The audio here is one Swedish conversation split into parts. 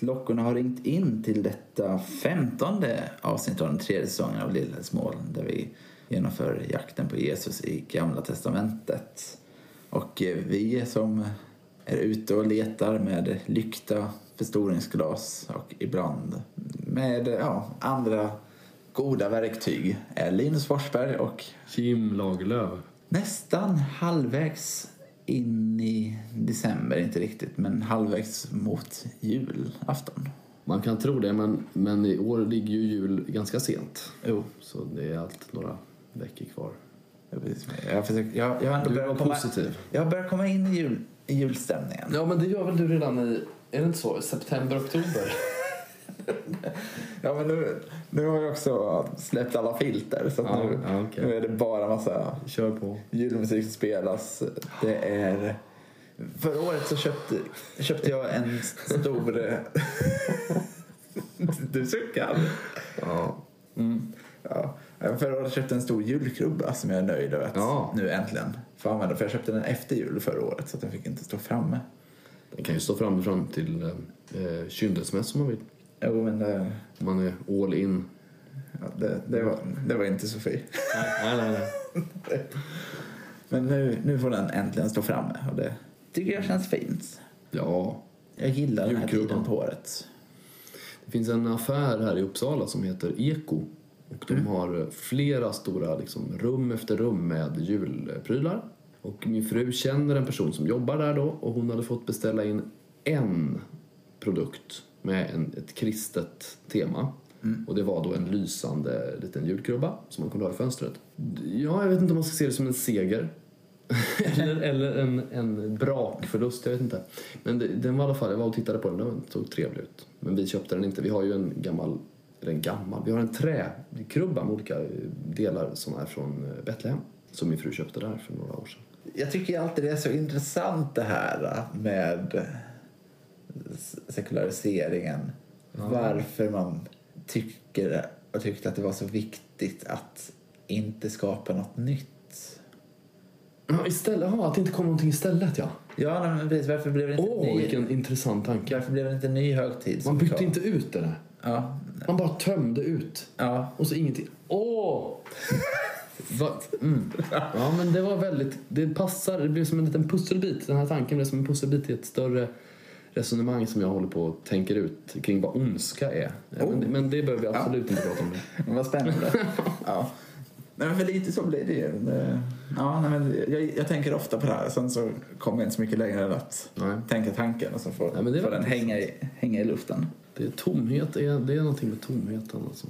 Klockorna har ringt in till detta femtonde avsnitt av den tredje säsongen av Lillhällsmål där vi genomför jakten på Jesus i Gamla Testamentet. Och eh, vi som är ute och letar med lykta, förstoringsglas och ibland med ja, andra goda verktyg är Linus Forsberg och Kim Lagerlöf. nästan halvvägs in i december, inte riktigt, men halvvägs mot julafton. Man kan tro det, men, men i år ligger ju jul ganska sent. Jo, Så det är allt några veckor kvar. jag, jag, försöker, jag, jag har ändå börjat komma, positiv. jag har börjat komma in i, jul, i julstämningen. Ja, men det gör väl du redan i, är det inte så, september, oktober? Ja, men nu, nu har jag också släppt alla filter så Ja, nu, ja, okej. nu är det bara massa Kör på. julmusik som spelas. Det är... Förra året så köpte, köpte jag en stor... du suckar. Ja. Ja. Förra året köpte jag en stor julkrubba som jag är nöjd över att Ja. nu äntligen få använda. För jag köpte den efter jul förra året så den fick inte stå framme. Den kan ju stå fram fram till eh, kyndelsmäss om man vill. Jo, men det, man är all in. ja, det, det, var, det var inte Sofie. Nej, nej, nej. Men nu, nu får den äntligen stå framme och det tycker jag känns fint. Ja, Jag gillar den här tiden på året. Det finns en affär här i Uppsala som heter Eko. Och de har flera stora liksom, rum efter rum med julprylar. Och min fru känner en person som jobbar där då och hon hade fått beställa in en produkt med en, ett kristet tema. Och det var då en lysande liten julkrubba som man kunde ha i fönstret. Ja, jag vet inte om man ska se det som en seger. eller eller en, en brakförlust, jag vet inte. Men det, den var i alla fall, jag var och tittade på den, den såg trevlig ut. Men vi köpte den inte. Vi har ju en gammal, eller en gammal, vi har en träkrubba med olika delar som är från eh, Betlehem. Som min fru köpte där för några år sedan. Jag tycker alltid det är så intressant det här med sekulariseringen. Varför man tycker och tyckte att det var så viktigt att inte skapa något nytt. Ja, istället, ja, att det inte kom någonting istället ja. Ja, nej, men precis. Varför blev det inte Åh, ny, vilken intressant tanke. varför blev det inte ny högtid? Man bytte inte ut det där. Ja, Man bara tömde ut. ja. Och så ingenting. Åh! Mm. Ja, men det var väldigt... Det passar. Det blev som en liten pusselbit. Den här tanken blev som en pusselbit i ett större resonemang som jag håller på och tänker ut kring vad ondska är. Ja, Men, men det behöver vi absolut inte prata om. Men Vad spännande. ja. Nej, men för lite så blir det ju. Det- Ja, nej, men jag, jag tänker ofta på det här. Sen så kommer jag inte så mycket längre än att Nej. tänka tanken och så får, Nej, men det får den hänga i, hänga i luften. Det är tomhet. Det är, det är någonting med tomheten alltså.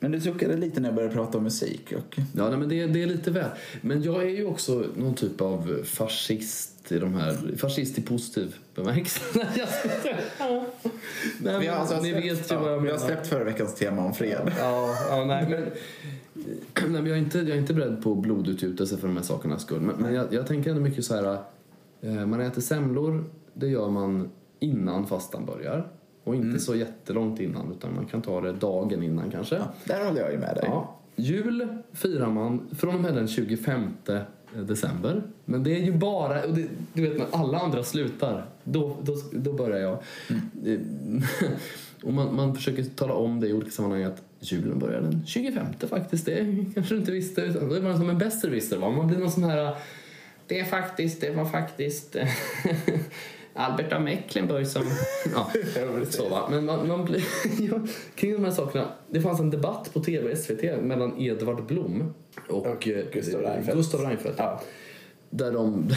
Men du suckade lite när jag började prata om musik. Och... Ja, nej, men det, det är lite väl. Men jag är ju också någon typ av fascist i de här... Fascist i positiv bemärkelse. Nej, men, alltså ni släppt, vet ju ja, vad jag vi har menar. släppt förra veckans tema om fred. Ja, ja nej, men, nej, men jag, är inte, jag är inte beredd på blodutgjutelse för de här sakernas skull. Men, men jag, jag tänker ändå mycket så här... Eh, man äter semlor, det gör man innan fastan börjar. Och inte så jättelångt innan, utan man kan ta det dagen innan kanske. Ja, där håller jag ju med dig. Ja. Jul firar man från och med den 25 december. Men det är ju bara, och det, du vet när alla andra slutar, då, då, då börjar jag. Eh, och man, man försöker tala om det i olika sammanhang att julen börjar den 25 faktiskt. Det kanske du inte visste. utan Det var som en besserwisser? Man blir någon sån här, det är faktiskt, det var faktiskt Albert av Mecklenburg som... Ja, så va. Men man, man blir... ja, kring de här sakerna. Det fanns en debatt på tv, SVT, mellan Edvard Blom och, Och eh, Gustav Reinfeldt. Gustav Reinfeldt. Ja. Där de...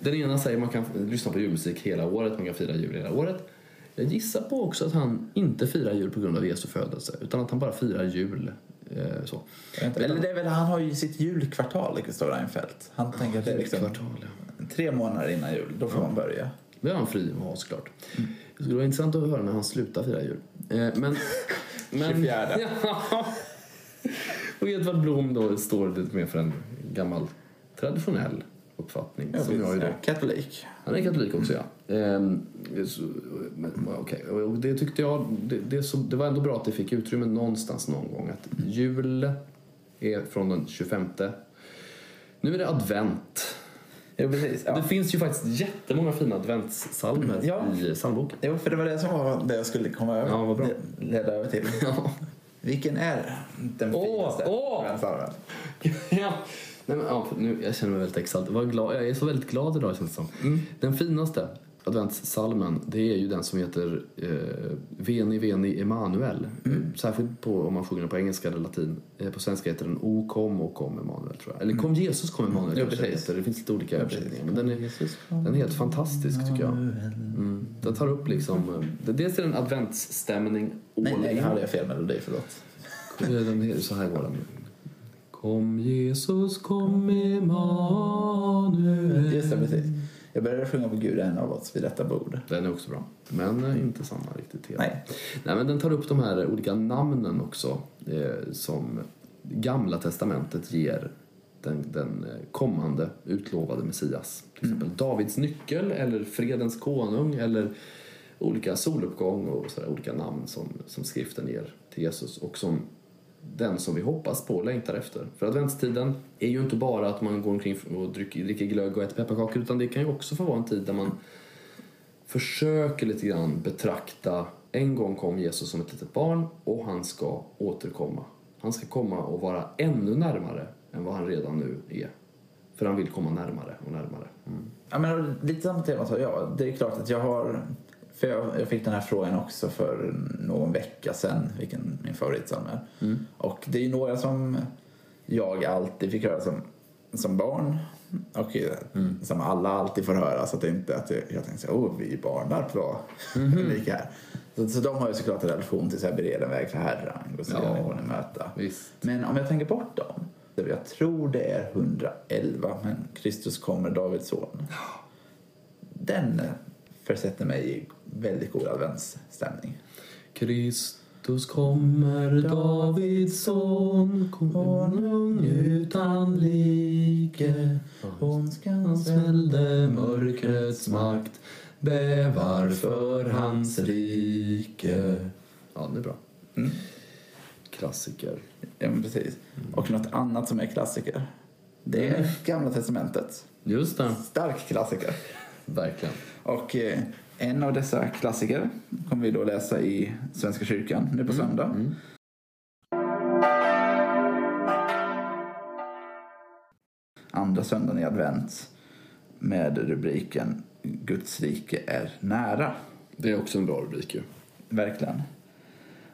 Den ena säger man kan lyssna på julmusik hela året, man kan fira jul hela året. Jag gissar på också att han inte firar jul på grund av Jesu födelse, utan att han bara firar jul. Eh, så. Eller det är väl, han har ju sitt julkvartal, Gustav Reinfeldt. Han tänker att det är liksom Kvartal, ja. tre månader innan jul. Då får man börja. Det är han fri att ha såklart. Det skulle vara intressant att höra när han slutar fira jul. Eh, men... men 24. Ja. Och Edvard Blom då står lite mer för en gammal traditionell uppfattning. Ja, som jag ju då. Katolik. Han är katolik också ja. Ehm, så, men, okej. Och det tyckte jag, det, det, är så, det var ändå bra att det fick utrymme någonstans någon gång. Att jul är från den 25. Nu är det advent. Jo, precis. Ja. Det finns ju faktiskt jättemånga fina adventssalmer Ja. i psalmboken. Jo, för det var det som var det jag skulle komma över. Ja, vad bra. leda över till. Ja. Vilken är den Åh, finaste adventssalmen? ja. Nej, men, ja, nu, jag känner mig väldigt exalterad. Vad glad, jag är så väldigt glad idag känns det som. Mm. Den finaste adventssalmen det är ju den som heter eh, Veni Veni Emanuel. Mm. Särskilt på, om man sjunger den på engelska eller latin. Eh, på svenska heter den O kom och kom Emanuel tror jag. Eller Kom Jesus kom Emanuel Mm. Ja, kanske det precis. heter. Det finns lite olika översättningar. Men den är, den är helt fantastisk tycker jag. Mm. Den tar upp liksom, eh, det- dels är det en adventsstämning Nej, nej, nu hade jag fel melodi, förlåt. Den är, så här går den. Kom Jesus, kom Emanuel. Just det, precis. Jag började sjunga på Gud är en av oss vid detta bord. Den är också bra, men eh, inte samma riktigt. Nej. Nej, men den tar upp de här olika namnen också eh, som Gamla testamentet ger den, den eh, kommande utlovade Messias. Till exempel Davids nyckel eller Fredens konung eller olika soluppgång och sådär, olika namn som, som skriften ger till Jesus och som den som vi hoppas på och längtar efter. För adventstiden är ju inte bara att man går omkring och dricker, dricker glögg och äter pepparkakor utan det kan ju också få vara en tid där man försöker lite grann betrakta en gång kom Jesus som ett litet barn och han ska återkomma. Han ska komma och vara ännu närmare än vad han redan nu är. För han vill komma närmare och närmare. Mm. Ja, men lite samma tema som jag. Det är klart att jag har... För jag, jag fick den här frågan också för någon vecka sedan, vilken min favoritsalm är. Och det är ju några som jag alltid fick höra som, som barn. Och eh, som alla alltid får höra. Så att det inte att jag, jag tänkte åh, vi är barnar på lika här. Så, så de har ju såklart en relation till så här, bered en väg för Herren, gå sedan Ja. ni möta. Visst. Men om jag tänker bort dem, jag tror det är 111, men Kristus kommer, Davids son. Den försätter mig i väldigt god adventsstämning. Kristus kommer, Davids son, konung utan like. Ondskans välde mörkrets makt, bävar för hans rike. Ja, det är bra. Mm. Klassiker. Ja, men precis. Och något annat som är klassiker. Det är Gamla Testamentet. Just det. Stark klassiker. Verkligen. Och eh, en av dessa klassiker kommer vi då läsa i Svenska kyrkan nu på söndag. Mm. Andra söndagen i advent med rubriken Guds rike är nära. Det är också en bra rubrik ju. Verkligen.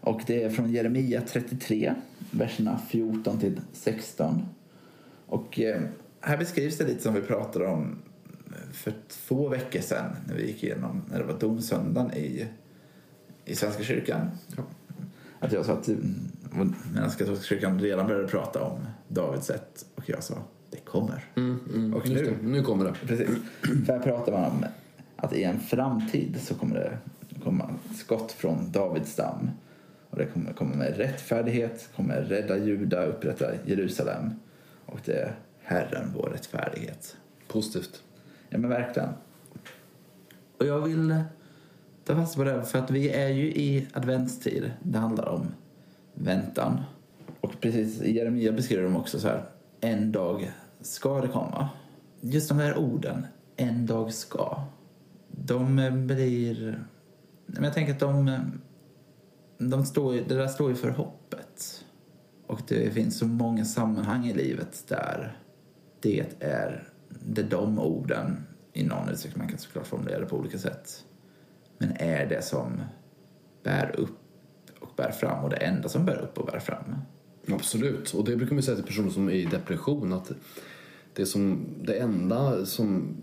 Och det är från Jeremia 33, verserna 14 till 16. Och eh, här beskrivs det lite som vi pratade om för två veckor sedan när vi gick igenom, när det var domsöndagen i, i Svenska kyrkan. Ja. Att jag sa att mm, medan Katolska kyrkan redan började prata om Davids sätt och jag sa det kommer. Mm, mm. Och nu- nu kommer det. Precis. För här pratar man om att i en framtid så kommer det komma skott från Davids stam. Och det kommer komma med rättfärdighet, kommer rädda Juda, upprätta Jerusalem. Och det är Herren vår rättfärdighet. Positivt. Ja men verkligen. Och jag vill ta fasta på det för att vi är ju i adventstid. Det handlar om väntan. Och precis Jeremia beskriver dem också så här. En dag ska det komma. Just de här orden, en dag ska. De blir... Men jag tänker att de... de står, det där står ju för hoppet. Och det finns så många sammanhang i livet där det är det de orden i någon utsträckning. Man kan såklart formulera det på olika sätt. Men är det som bär upp och bär fram och det enda som bär upp och bär fram. Absolut. Och det brukar man säga till personer som är i depression att det, som, det enda som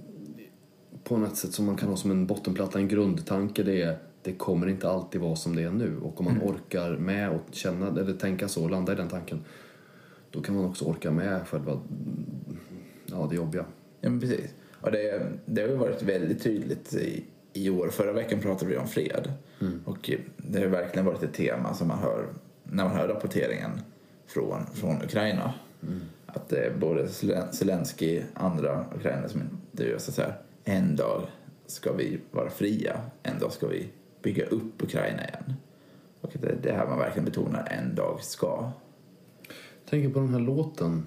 på något sätt som man kan ha som en bottenplatta, en grundtanke det är det kommer inte alltid vara som det är nu. Och om man orkar med och känna eller tänka så och landa i den tanken då kan man också orka med själva ja, det jobbiga. Ja, men precis. Och det, det har ju varit väldigt tydligt i, i år. Förra veckan pratade vi om fred. Och det har verkligen varit ett tema som man hör när man hör rapporteringen från, från Ukraina. Att det är både Zelen- Zelensky andra ukrainare som intervjuas och säger en dag ska vi vara fria, en dag ska vi bygga upp Ukraina igen. Och det det här man verkligen betonar, en dag ska. Jag tänker på den här låten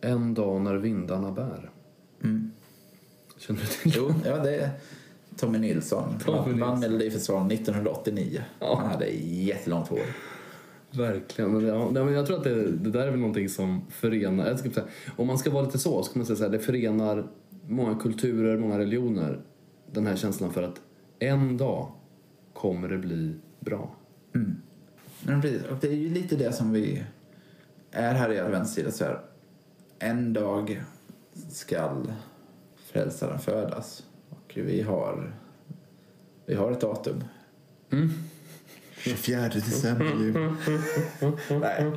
En dag när vindarna bär. Mm. Känner du till Jo, ja, det är Tommy Nilsson. Tommy Vann. Melodifestivalen 1989. Ja. Han hade jättelångt hår. Verkligen. Men, ja, men jag tror att det, det där är väl någonting som förenar... Jag ska säga, om man ska vara lite så, kan man säga så här, det förenar många kulturer, många religioner. Den här känslan för att en dag kommer det bli bra. Men precis, och det är ju lite det som vi är här i adventstiden. Så här, en dag skall frälsaren födas. Och vi har, vi har ett datum. 24 december ju. Nej,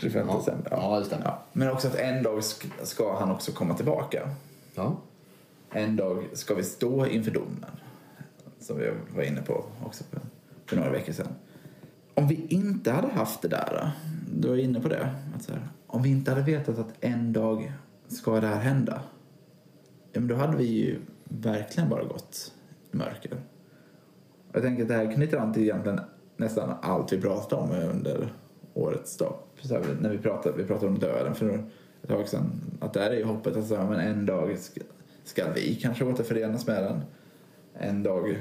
25 december. Ja, det stämmer. Ja. Men också att en dag sk- ska han också komma tillbaka. Ja. En dag ska vi stå inför domen. Som vi var inne på också för, för några veckor sedan. Om vi inte hade haft det där, du var inne på det. Att så här, om vi inte hade vetat att en dag ska det här hända. Ja, men då hade vi ju verkligen bara gått i mörker. Jag tänker att det här knyter an till egentligen nästan allt vi pratar om under årets dag. När vi pratade, vi pratade om döden för ett tag sedan. Att där är ju hoppet att alltså, men en dag ska, ska vi kanske återförenas med den. En dag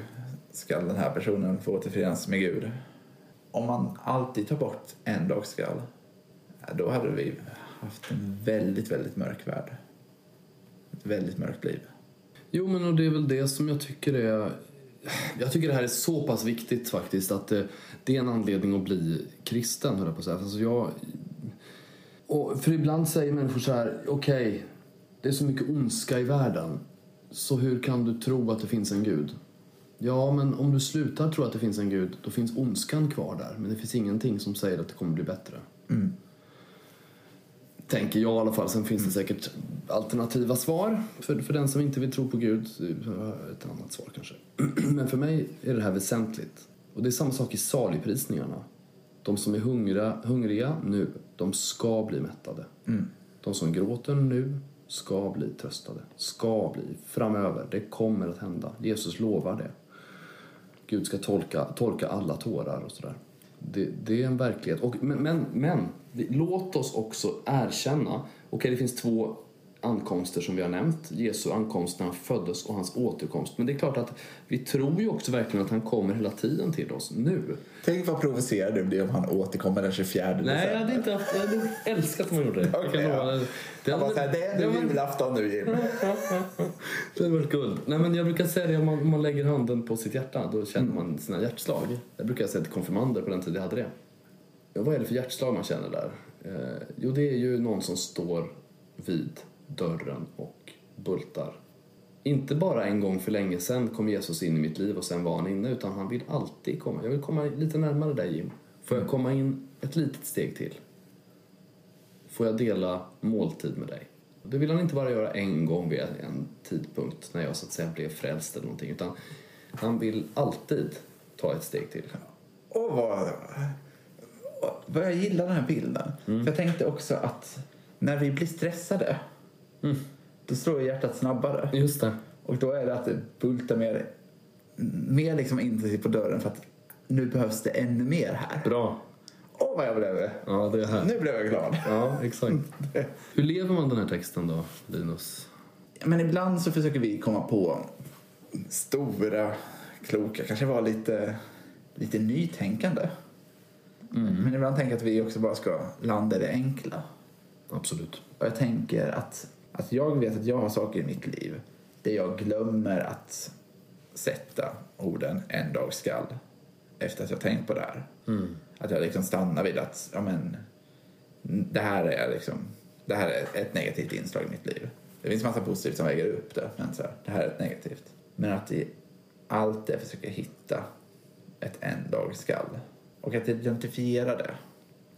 ska den här personen få återförenas med Gud. Om man alltid tar bort en dag skall, då hade vi haft en väldigt, väldigt mörk värld. Väldigt mörkt liv. Jo, men och det är väl det som jag tycker är... Jag tycker det här är så pass viktigt faktiskt att det, det är en anledning att bli kristen, höll jag på att säga. Alltså jag, och för ibland säger människor så här, okej, det är så mycket ondska i världen, så hur kan du tro att det finns en gud? Ja, men om du slutar tro att det finns en gud, då finns ondskan kvar där. Men det finns ingenting som säger att det kommer bli bättre. Tänker jag i alla fall. Sen finns det säkert alternativa svar. För, för den som inte vill tro på Gud, ett annat svar kanske. Men för mig är det här väsentligt. Och det är samma sak i saligprisningarna. De som är hungriga, hungriga nu, de ska bli mättade. De som gråter nu ska bli tröstade. Ska bli framöver. Det kommer att hända. Jesus lovar det. Gud ska tolka, tolka alla tårar och sådär. Det, det är en verklighet. Och, men, men, men låt oss också erkänna, okej det finns två ankomster som vi har nämnt. Jesu ankomst när han föddes och hans återkomst. Men det är klart att vi tror ju också verkligen att han kommer hela tiden till oss nu. Tänk vad provocerad du blir om han återkommer den 24 Nej, jag hade inte haft, jag hade älskat om han gjorde det. Jag Okej, kan ja. Det hade- är ändå julafton nu Jim. Det hade varit guld. Nej, men jag brukar säga det om man, om man lägger handen på sitt hjärta, då känner man sina hjärtslag. Det brukar jag säga till konfirmander på den tiden jag hade det. Ja, vad är det för hjärtslag man känner där? Eh, jo, det är ju någon som står vid dörren och bultar. Inte bara en gång för länge sedan kom Jesus in i mitt liv och sen var han inne, utan han vill alltid komma. Jag vill komma lite närmare dig Jim. Får jag komma in ett litet steg till? Får jag dela måltid med dig? Det vill han inte bara göra en gång vid en tidpunkt när jag så att säga blev frälst eller någonting, utan han vill alltid ta ett steg till. Åh, vad, vad jag gillar den här bilden. Mm. För jag tänkte också att när vi blir stressade då slår hjärtat snabbare. Just det. Och då är det att det bultar mer, mer liksom intensivt på dörren för att nu behövs det ännu mer här. Bra. Åh, vad jag blev. Ja, det är här. Nu blev jag glad. Ja, exakt. Hur lever man den här texten då, Linus? Men ibland så försöker vi komma på stora, kloka, kanske vara lite, lite nytänkande. Men ibland tänker jag att vi också bara ska landa i det enkla. Absolut. Och jag tänker att, att jag vet att jag har saker i mitt liv där jag glömmer att sätta orden en dag skall efter att jag tänkt på det här. Att jag liksom stannar vid att ja, men, det, här är liksom, det här är ett negativt inslag i mitt liv. Det finns massa positivt som väger upp det, men så här, det här är ett negativt. Men att i allt det försöka hitta ett en dag skall. Och att identifiera det.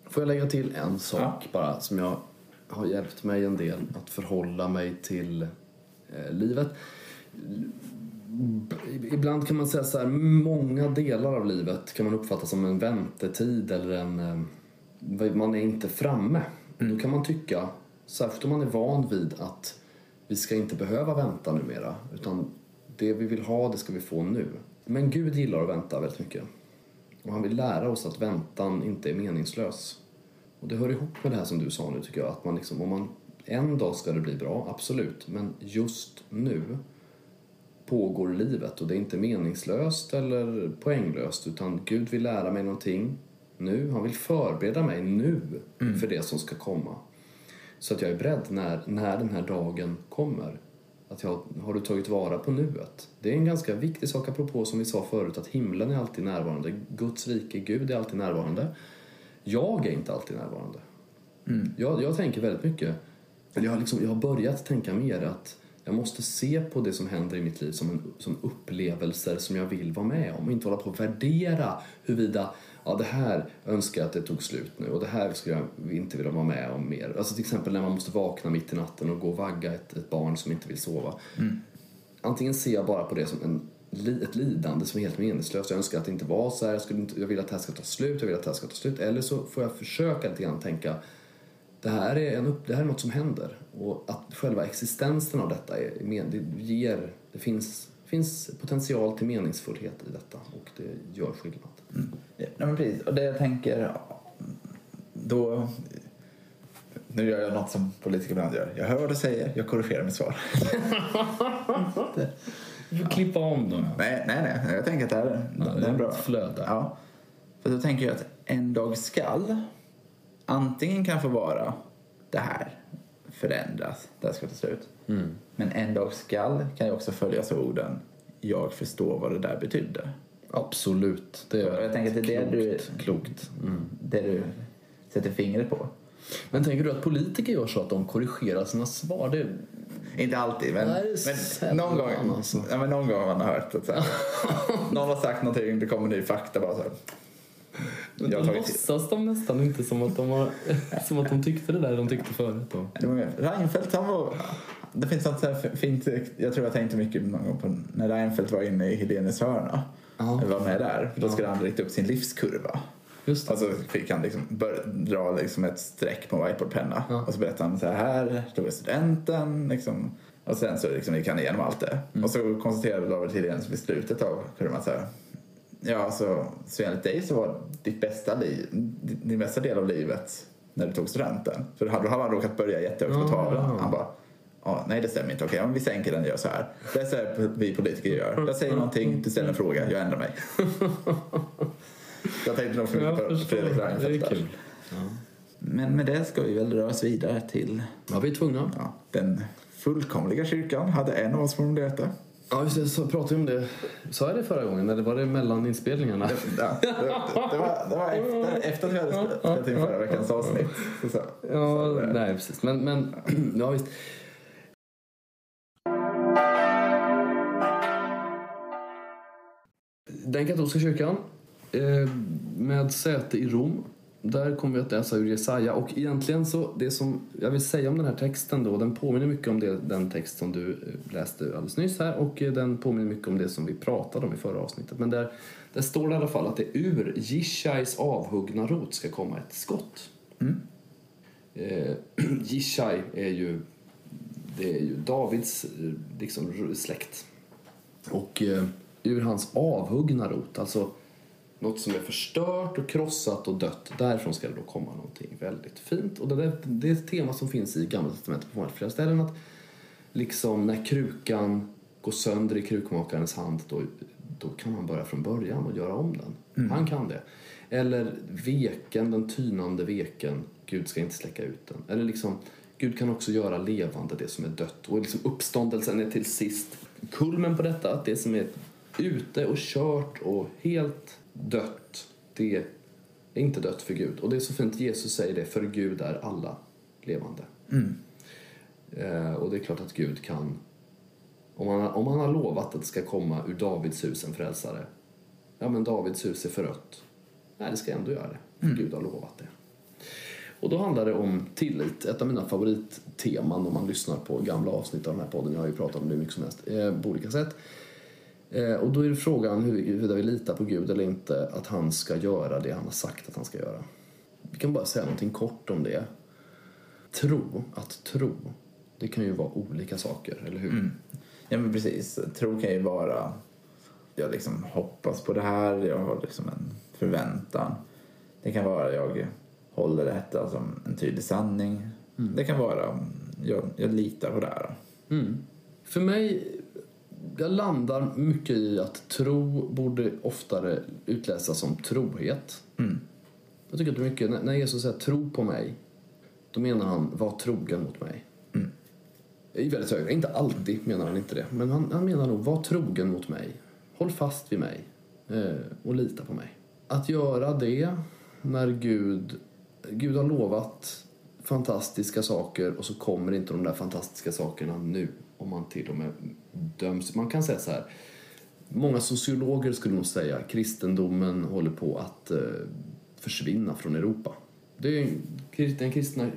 Får jag lägga till en sak bara som jag har hjälpt mig en del att förhålla mig till eh, livet. Ibland kan man säga så här, många delar av livet kan man uppfatta som en väntetid eller en... eh, Man är inte framme. Då kan man tycka, särskilt om man är van vid att vi ska inte behöva vänta numera utan det vi vill ha, det ska vi få nu. Men Gud gillar att vänta väldigt mycket. Och han vill lära oss att väntan inte är meningslös. Och det hör ihop med det här som du sa nu tycker jag, att man liksom, om man En dag ska det bli bra, absolut. Men just nu pågår livet och det är inte meningslöst eller poänglöst utan Gud vill lära mig någonting nu. Han vill förbereda mig nu för det som ska komma. Så att jag är beredd när, när den här dagen kommer. Att jag, har du tagit vara på nuet? Det är en ganska viktig sak apropå som vi sa förut att himlen är alltid närvarande. Guds rike, Gud är alltid närvarande. Jag är inte alltid närvarande. Jag, jag tänker väldigt mycket, eller jag har, liksom, jag har börjat tänka mer att jag måste se på det som händer i mitt liv som, en, som upplevelser som jag vill vara med om och inte hålla på att värdera huruvida ja, det här önskar jag att det tog slut nu och det här skulle jag inte vilja vara med om mer. Alltså till exempel när man måste vakna mitt i natten och gå och vagga ett, ett barn som inte vill sova. Antingen ser jag bara på det som en, ett lidande som är helt meningslöst. Jag önskar att det inte var så här. Jag, skulle inte, jag vill att det här ska ta slut. Jag vill att det här ska ta slut. Eller så får jag försöka lite grann tänka det här, är en upp, det här är något som händer. Och att själva existensen av detta är, det ger, det finns, finns potential till meningsfullhet i detta och det gör skillnad. Ja, men precis. Och det jag tänker... Då... Nu gör jag något som politiker ibland gör. Jag hör vad du säger, jag korrigerar mitt svar. Du får klippa om dem. Nej, nej, nej. Jag tänker att det här är, Ja, det är en bra... flöde. Ja. För då tänker jag att en dag skall antingen kan få vara det här förändras, det här ska ta slut. Mm. Men en dag skall kan ju också följas av orden jag förstår vad det där betydde. Absolut. Det är Jag tänker att det är det du, klokt. klokt. Mm. det du sätter fingret på. Men tänker du att politiker gör så att de korrigerar sina svar? Det, Inte alltid, men, men, någon, gång, alltså. ja, men någon gång har man hört att så här, någon har sagt någonting, det kommer ny fakta bara så här. Jag då tagit låtsas de nästan inte som att de, har, som att de tyckte det där de tyckte förut. Då. Det var mer- Reinfeldt han var... Det finns något så här fint, jag tror jag tänkte mycket någon gång på när Reinfeldt var inne i Helenius hörna. Eller var med där. För då skulle han rikta upp sin livskurva. Just det. Och så fick han liksom bör, dra liksom ett streck på en whiteboardpenna. Ja. Och så berättade han så här, stod jag studenten. Liksom. Och sen så liksom gick han igenom allt det. Mm. Och så konstaterade David Helenius vid slutet av kurvan så här. Ja, så, så enligt dig så var ditt bästa liv, din bästa del av livet när du tog studenten. För då hade han råkat börja jättehögt på tavlan. ja. Han bara, ja, nej det stämmer inte. Okej, men vi sänker den och gör så här. Det är så här vi politiker gör. Jag säger någonting, du ställer en fråga, jag ändrar mig. Jag tänkte nog för mycket på Fredrik Reinfeldt där. Ja. Men med det ska vi väl röra oss vidare till ja, vi är tvungna. ja, den fullkomliga kyrkan. Hade en av oss formulerat det. Ja, just det, så pratade vi om det. Sa jag det förra gången eller var det mellan inspelningarna? Ja, det, det, det, var, det var efter, efter att vi hade spelat, in förra veckans avsnitt. Så, så. Ja, nej precis. Men, men ja visst. Den katolska kyrkan eh, med säte i Rom. Där kommer vi att läsa ur Jesaja och egentligen så det som jag vill säga om den här texten då den påminner mycket om det, den text som du eh, läste alldeles nyss här och eh, den påminner mycket om det som vi pratade om i förra avsnittet. Men där, där står det i alla fall att det ur Jishais avhuggna rot ska komma ett skott. Eh, Jishai är ju, det är ju Davids eh, liksom, släkt. Och eh, ur hans avhuggna rot, alltså något som är förstört och krossat och dött, därifrån ska det då komma någonting väldigt fint. Och det, där, det är ett tema som finns i Gamla Testamentet på flera ställen. Att liksom när krukan går sönder i krukmakarens hand, då, då kan han börja från början och göra om den. Han kan det. Eller veken, den tynande veken, Gud ska inte släcka ut den. Eller liksom, Gud kan också göra levande det som är dött. Och liksom uppståndelsen är till sist kulmen på detta, att det som är ute och kört och helt dött, det är inte dött för Gud. Och det är så fint, Jesus säger det, för Gud är alla levande. Eh, och det är klart att Gud kan, om han, om han har lovat att det ska komma ur Davids hus en frälsare, ja men Davids hus är förött. Nej, det ska ändå göra det, för Gud har lovat det. Och då handlar det om tillit, ett av mina favoritteman om man lyssnar på gamla avsnitt av den här podden. Jag har ju pratat om det mycket som helst, eh, på olika sätt. Eh, och då är frågan hur- huruvida vi litar på Gud eller inte, att han ska göra det han har sagt att han ska göra. Vi kan bara säga någonting kort om det. Tro, att tro, det kan ju vara olika saker, eller hur? Ja men precis. Tro kan ju vara, jag liksom hoppas på det här, jag har liksom en förväntan. Det kan vara jag håller detta som en tydlig sanning. Det kan vara jag, jag litar på det här. Mm. För mig, jag landar mycket i att tro borde oftare utläsas som trohet. Mm. Jag tycker att det är mycket, när Jesus säger tro på mig, då menar han var trogen mot mig. Mm. I väldigt hög. Inte alltid menar han inte det. Men han, han menar nog var trogen mot mig. Håll fast vid mig. Eh, och lita på mig. Att göra det när Gud, Gud har lovat fantastiska saker och så kommer inte de där fantastiska sakerna nu. Om man till och med döms. Man kan säga så här. Många sociologer skulle nog säga att kristendomen håller på att eh, försvinna från Europa. Det är, den, kristna,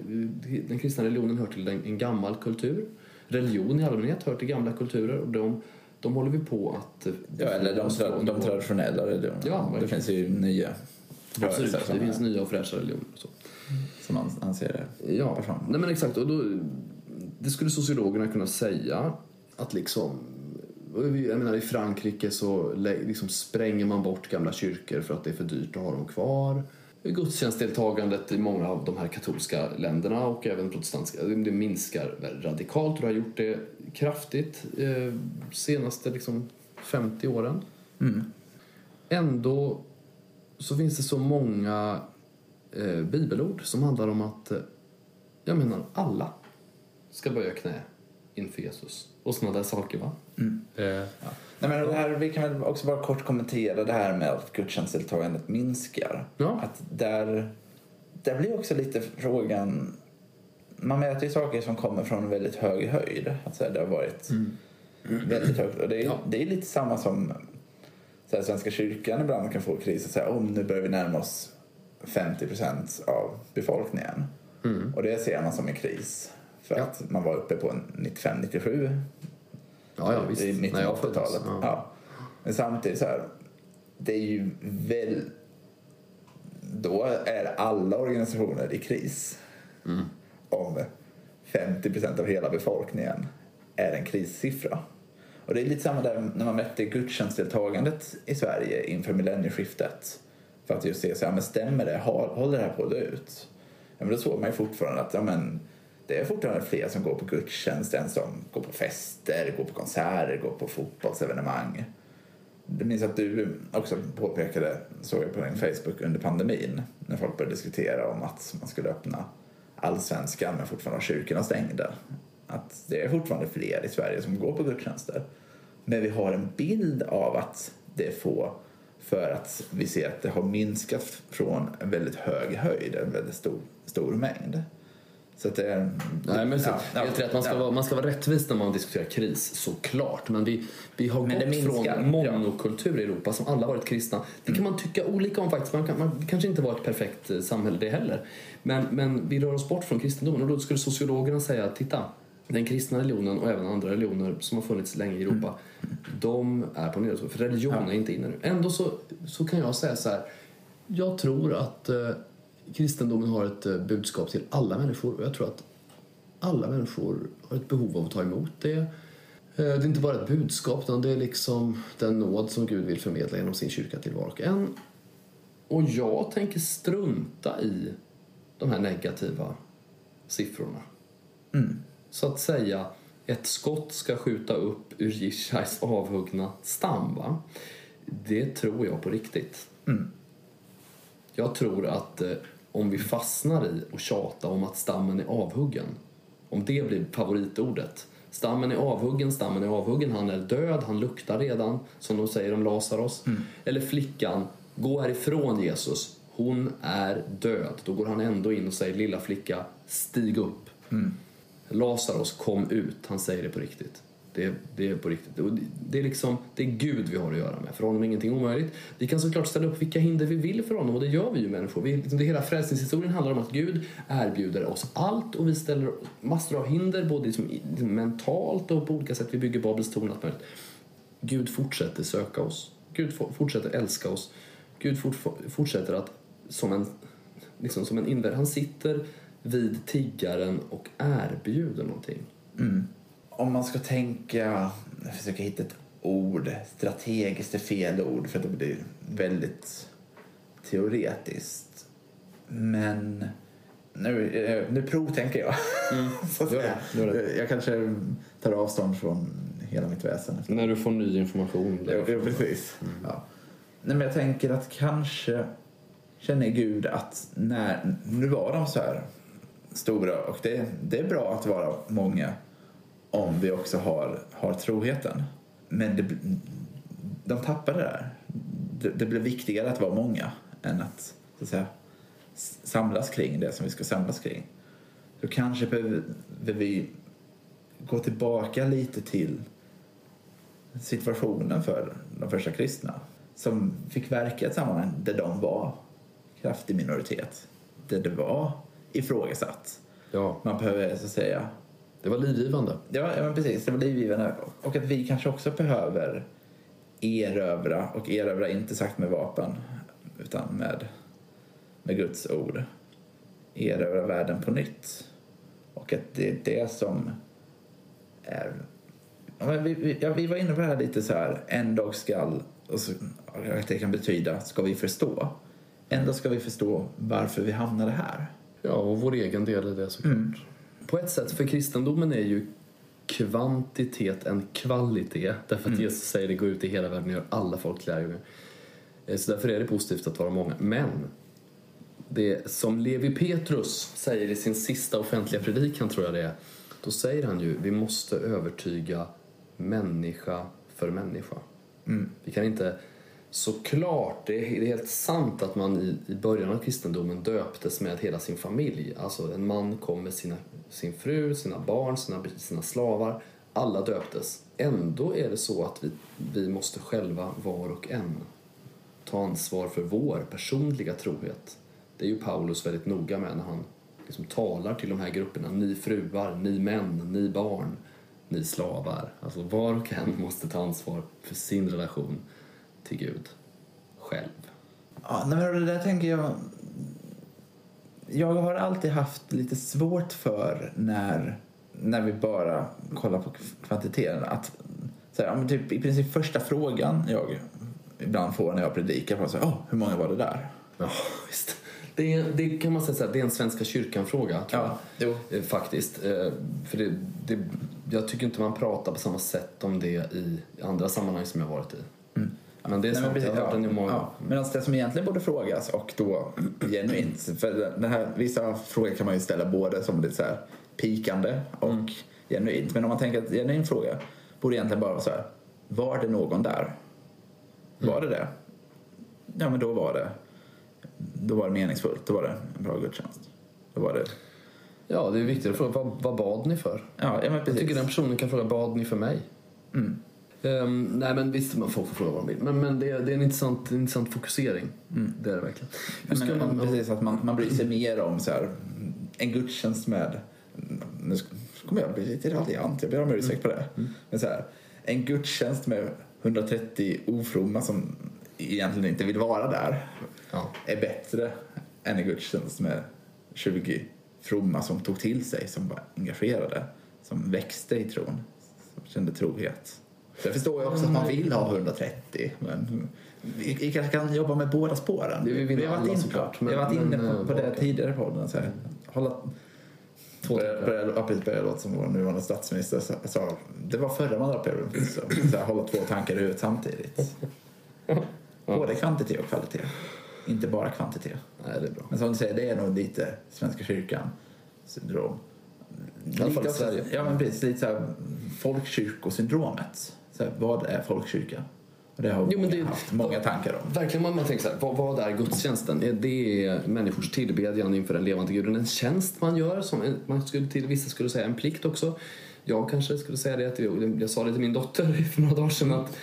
den kristna religionen hör till en, gammal kultur. Religion i allmänhet hör till gamla kulturer och de, de håller vi på att... Ja, eller de, tra- de traditionella religionerna. Ja, det finns ju nya Absolut, det finns nya och fräscha religioner och så. som man anser det. Ja, nej men exakt. Och då, det skulle sociologerna kunna säga att liksom... Jag menar, I Frankrike så liksom spränger man bort gamla kyrkor för att det är för dyrt att ha dem kvar. Gudstjänstdeltagandet i många av de här katolska länderna och även protestantiska, det minskar radikalt och det har gjort det kraftigt eh, senaste liksom 50 åren. Mm. Ändå så finns det så många eh, bibelord som handlar om att eh, jag menar alla ska böja knä inför Jesus och sådana där saker va? Eh, Nej, men det här, vi kan väl också bara kort kommentera det här med att gudstjänstdeltagandet minskar. Ja. Att där, där blir också lite frågan... Man möter ju saker som kommer från en väldigt hög höjd. Att så här, det har varit väldigt högt. Och det, är, Ja. det är lite samma som så här, Svenska kyrkan ibland kan få kris och säga om nu börjar vi närma oss 50 procent av befolkningen. Mm. Och det ser man som en kris. För Ja. att man var uppe på 95-97 ja, ja visst. i mitten av föddes. 80-talet. Ja. Ja. Men samtidigt så här, det är ju väl... Då är alla organisationer i kris. Mm. Om 50 procent av hela befolkningen är en krissiffra. Och det är lite samma där när man mätte gudstjänstdeltagandet i Sverige inför millennieskiftet. För att just se, så, ja, men stämmer det? Håll- Håller det här på att dö ut? Ja, men då såg man ju fortfarande att ja, men, det är fortfarande fler som går på gudstjänst än som går på fester, går på konserter, går på fotbollsevenemang. Det minns att du också påpekade, såg jag på din Facebook under pandemin, när folk började diskutera om att man skulle öppna allsvenskan men fortfarande ha kyrkorna stängda. Att det är fortfarande fler i Sverige som går på gudstjänster. Men vi har en bild av att det är få för att vi ser att det har minskat från en väldigt hög höjd, en väldigt stor, stor mängd. Så att är... Nej, men så, Ja, ja, helt rätt. Man ska, ja. vara, man ska vara rättvis när man diskuterar kris, såklart. Men vi, vi har Men gått från monokultur i Europa som alla varit kristna. Det kan man tycka olika om faktiskt. Man, kan, man kanske inte var ett perfekt eh, samhälle det heller. Men, men vi rör oss bort från kristendomen och då skulle sociologerna säga titta, den kristna religionen och även andra religioner som har funnits länge i Europa, de är på nedåtgående. För religion är inte inne nu. Ändå så, så kan jag säga så här. Jag tror att eh, kristendomen har ett eh, budskap till alla människor och jag tror att alla människor har ett behov av att ta emot det. Eh, Det är inte bara ett budskap utan det är liksom den nåd som Gud vill förmedla genom sin kyrka till var och en. Och jag tänker strunta i de här negativa siffrorna. Mm. Så att säga, ett skott ska skjuta upp ur Jishais avhuggna stam. Va? Det tror jag på riktigt. Mm. Jag tror att eh, om vi fastnar i och tjata om att stammen är avhuggen, om det blir favoritordet. Stammen är avhuggen, stammen är avhuggen, han är död, han luktar redan, som de säger om Lazarus. Eller flickan, gå härifrån Jesus, hon är död. Då går han ändå in och säger, lilla flicka, stig upp. Lazarus kom ut, han säger det på riktigt. Det, det är på riktigt. Och det, det är liksom, det är Gud vi har att göra med. För honom är ingenting omöjligt. Vi kan såklart ställa upp vilka hinder vi vill för honom och det gör vi ju människor. Vi, liksom, det hela frälsningshistorien handlar om att Gud erbjuder oss allt och vi ställer massor av hinder både liksom, liksom mentalt och på olika sätt. Vi bygger Babels torn och allt möjligt. Gud fortsätter söka oss. Gud for- fortsätter älska oss. Gud fort- fortsätter att som en, liksom som en invänd. Han sitter vid tiggaren och erbjuder någonting. Mm. Om man ska tänka, jag försöker hitta ett ord, strategiskt är fel ord för det blir väldigt teoretiskt. Men nu, eh, nu provtänker jag. Så det, gör det. Jag kanske tar avstånd från hela mitt väsen. När du får ny information. Ja, ja, precis. Ja. Nej, men jag tänker att kanske känner Gud att när, nu var de så här stora och det, det är bra att vara många om vi också har, har troheten. Men det, de tappade det där. Det, det blev viktigare att vara många än att, så att säga, samlas kring det som vi ska samlas kring. Då kanske behöver vi gå tillbaka lite till situationen för de första kristna som fick verka i ett sammanhang där de var kraftig minoritet. Där det var ifrågasatt. Ja, Man behöver så att säga det var livgivande. Ja, ja men precis. Det var livgivande. Och att vi kanske också behöver erövra, och erövra inte sagt med vapen, utan med, med Guds ord. Erövra världen på nytt. Och att det är det som är... Ja, vi, vi, ja, vi var inne på det här lite så här, en dag skall, och så, att det kan betyda, ska vi förstå. En dag ska vi förstå varför vi hamnade här. Ja, och vår egen del i det såklart. Mm. På ett sätt, för kristendomen är ju kvantitet en kvalitet. Därför att Jesus säger det, gå ut i hela världen och gör alla folk lärjungar. Eh, Så därför är det positivt att vara många. Men det som Levi Petrus säger i sin sista offentliga predikan, tror jag det är, då säger han ju vi måste övertyga människa för människa. Vi kan inte... Såklart, det är, helt sant att man i, i början av kristendomen döptes med hela sin familj. Alltså en man kom med sina, sin fru, sina barn, sina, sina slavar. Alla döptes. Ändå är det så att vi, vi måste själva, var och en, ta ansvar för vår personliga trohet. Det är ju Paulus väldigt noga med när han liksom talar till de här grupperna. Ni fruar, ni män, ni barn, ni slavar. Alltså var och en måste ta ansvar för sin relation till Gud själv. Ja, men det där tänker jag... Jag har alltid haft lite svårt för när, när vi bara kollar på kvantiteten. Att, så här, typ, I princip första frågan jag ibland får när jag predikar här, oh, hur många var det där? Ja, visst. Det, är, det kan man säga så här, det är en Svenska kyrkan-fråga, Ja, jo. Eh, Faktiskt. Eh, För det, det, jag tycker inte man pratar på samma sätt om det i andra sammanhang som jag varit i. Men det är sant, jag har hört den i många ja. Medan det som egentligen borde frågas och då genuint, för den här, vissa frågor kan man ju ställa både som lite så här pikande och Mm. genuint. Men om man tänker att genuin fråga borde egentligen bara vara så här, var det någon där? Var det det? Ja, men då var det, då var det meningsfullt, då var det en bra gudstjänst. Då var det, Ja, det är viktigt att fråga vad, vad bad ni för? ja, ja men Jag precis. tycker den personen kan fråga bad ni för mig? Mm. Ehm, nej men visst, man får få fråga vad de vill. Men, men det, det är en intressant, en intressant fokusering. Det är det verkligen. Hur ska Men, man, precis, att man, man bryr sig mer om så här, en gudstjänst med... Nu kommer jag bli lite raljant, jag ber om ursäkt på det. Men så här, en gudstjänst med 130 ofromma som egentligen inte vill vara där ja. är bättre än en gudstjänst med 20 fromma som tog till sig, som var engagerade, som växte i tron, som kände trohet. Jag förstår ju också att man vill ha 130, men vi, vi kanske kan jobba med båda spåren. Det vill vi har varit inne, såklart, vi har varit men- inne men, på, på det tidigare i podden. Så här, hålla, Två börjar, tankar. låta som vår nuvarande statsminister sa, det var förra mandatperioden, så, så här, hålla två tankar i huvudet samtidigt. Både kvantitet och kvalitet, inte bara kvantitet. Nej, det är bra. Men som du säger, det är nog lite Svenska kyrkan syndrom. I alla fall i Sverige. Ja, men precis. Lite så här folkkyrkosyndromet. Så här, vad är folkkyrka? Och det har Jo, men många det- haft många tankar om. Verkligen, man, man tänker så här, vad, vad är gudstjänsten? Är Det människors tillbedjan inför den levande guden. En tjänst man gör, som en, man skulle till vissa skulle säga en plikt också. Jag kanske skulle säga det, att jag, jag sa det till min dotter för några dagar sedan att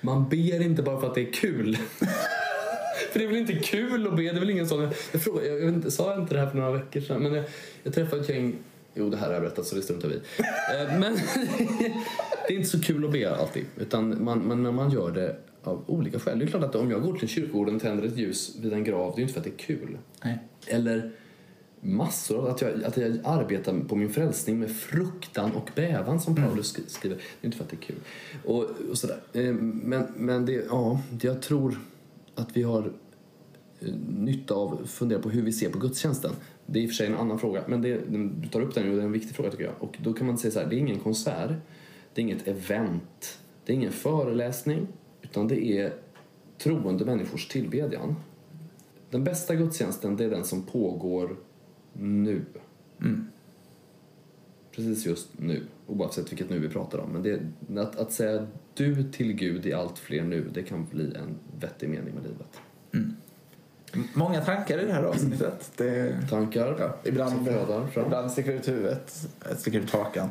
man ber inte bara för att det är kul. för det är väl inte kul att be, det är väl ingen sån... Jag, jag, frågade, jag, inte, sa jag inte det här för några veckor sedan? Men jag, jag träffade ett gäng Jo, det här har jag berättat så det struntar vi. Eh, Men det är inte så kul att be alltid. Utan man, man, när man gör det av olika skäl. Det är klart att om jag går till kyrkogården och tänder ett ljus vid en grav, det är ju inte för att det är kul. Nej. Eller massor av att jag, att jag arbetar på min frälsning med fruktan och bävan som Paulus sk- skriver. Det är inte för att det är kul. Och, och sådär. Eh, Men, men det, ja, jag tror att vi har eh, nytta av att fundera på hur vi ser på gudstjänsten. Det är i och för sig en annan fråga, men det, du tar upp den och det är en viktig fråga tycker jag. Och då kan man säga så här, det är ingen konsert, det är inget event, det är ingen föreläsning, utan det är troende människors tillbedjan. Den bästa gudstjänsten, det är den som pågår nu. Precis just nu, oavsett vilket nu vi pratar om. Men det, att, att säga du till Gud i allt fler nu, det kan bli en vettig mening med livet. M- Många tankar i det här avsnittet. Det, Tankar ja, ibland, flödar fram. ibland sticker ut huvudet, sticker ut hakan.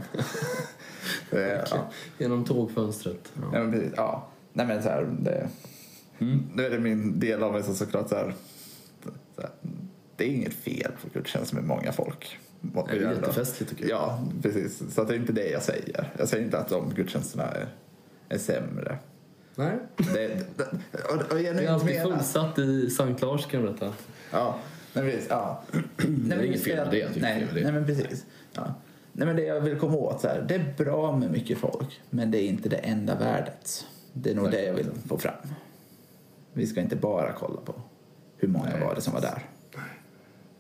det, ja. Genom tågfönstret. Ja. Ja, men. Ja. Nej, men så här, det, Nu är det min del av mig som såklart så här, så här, det är inget fel på gudstjänst med många folk. Det är jättefestligt tycker jag. Ja, precis. Så det är inte det jag säger. Jag säger inte att de gudstjänsterna är, är sämre. Nej. Det, det, och, och jag Det är alltid fullsatt i Sankt Lars kan jag berätta. Ja, nej, precis. Ja. Det är men inget fel med det, jag Nej, det. nej, men precis. Ja. Nej, men det jag vill komma åt så här, det är bra med mycket folk, men det är inte det enda värdet. Det är nog Nej. det jag vill få fram. Vi ska inte bara kolla på hur många Nej. var det som var där.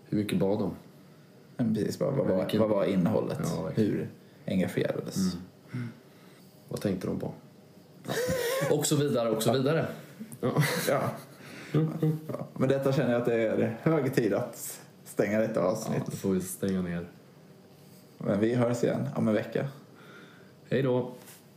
Hur mycket bad de? Men precis, vad, vad, Men var, vilken- vad var innehållet? Ja, hur engagerades? Vad tänkte de på? Och så vidare, och så vidare. Ja. Ja. ja. Men detta känner jag att det är hög tid att stänga detta Ja, avsnitt. då får vi stänga ner. Men vi hörs igen om en vecka. Hej då!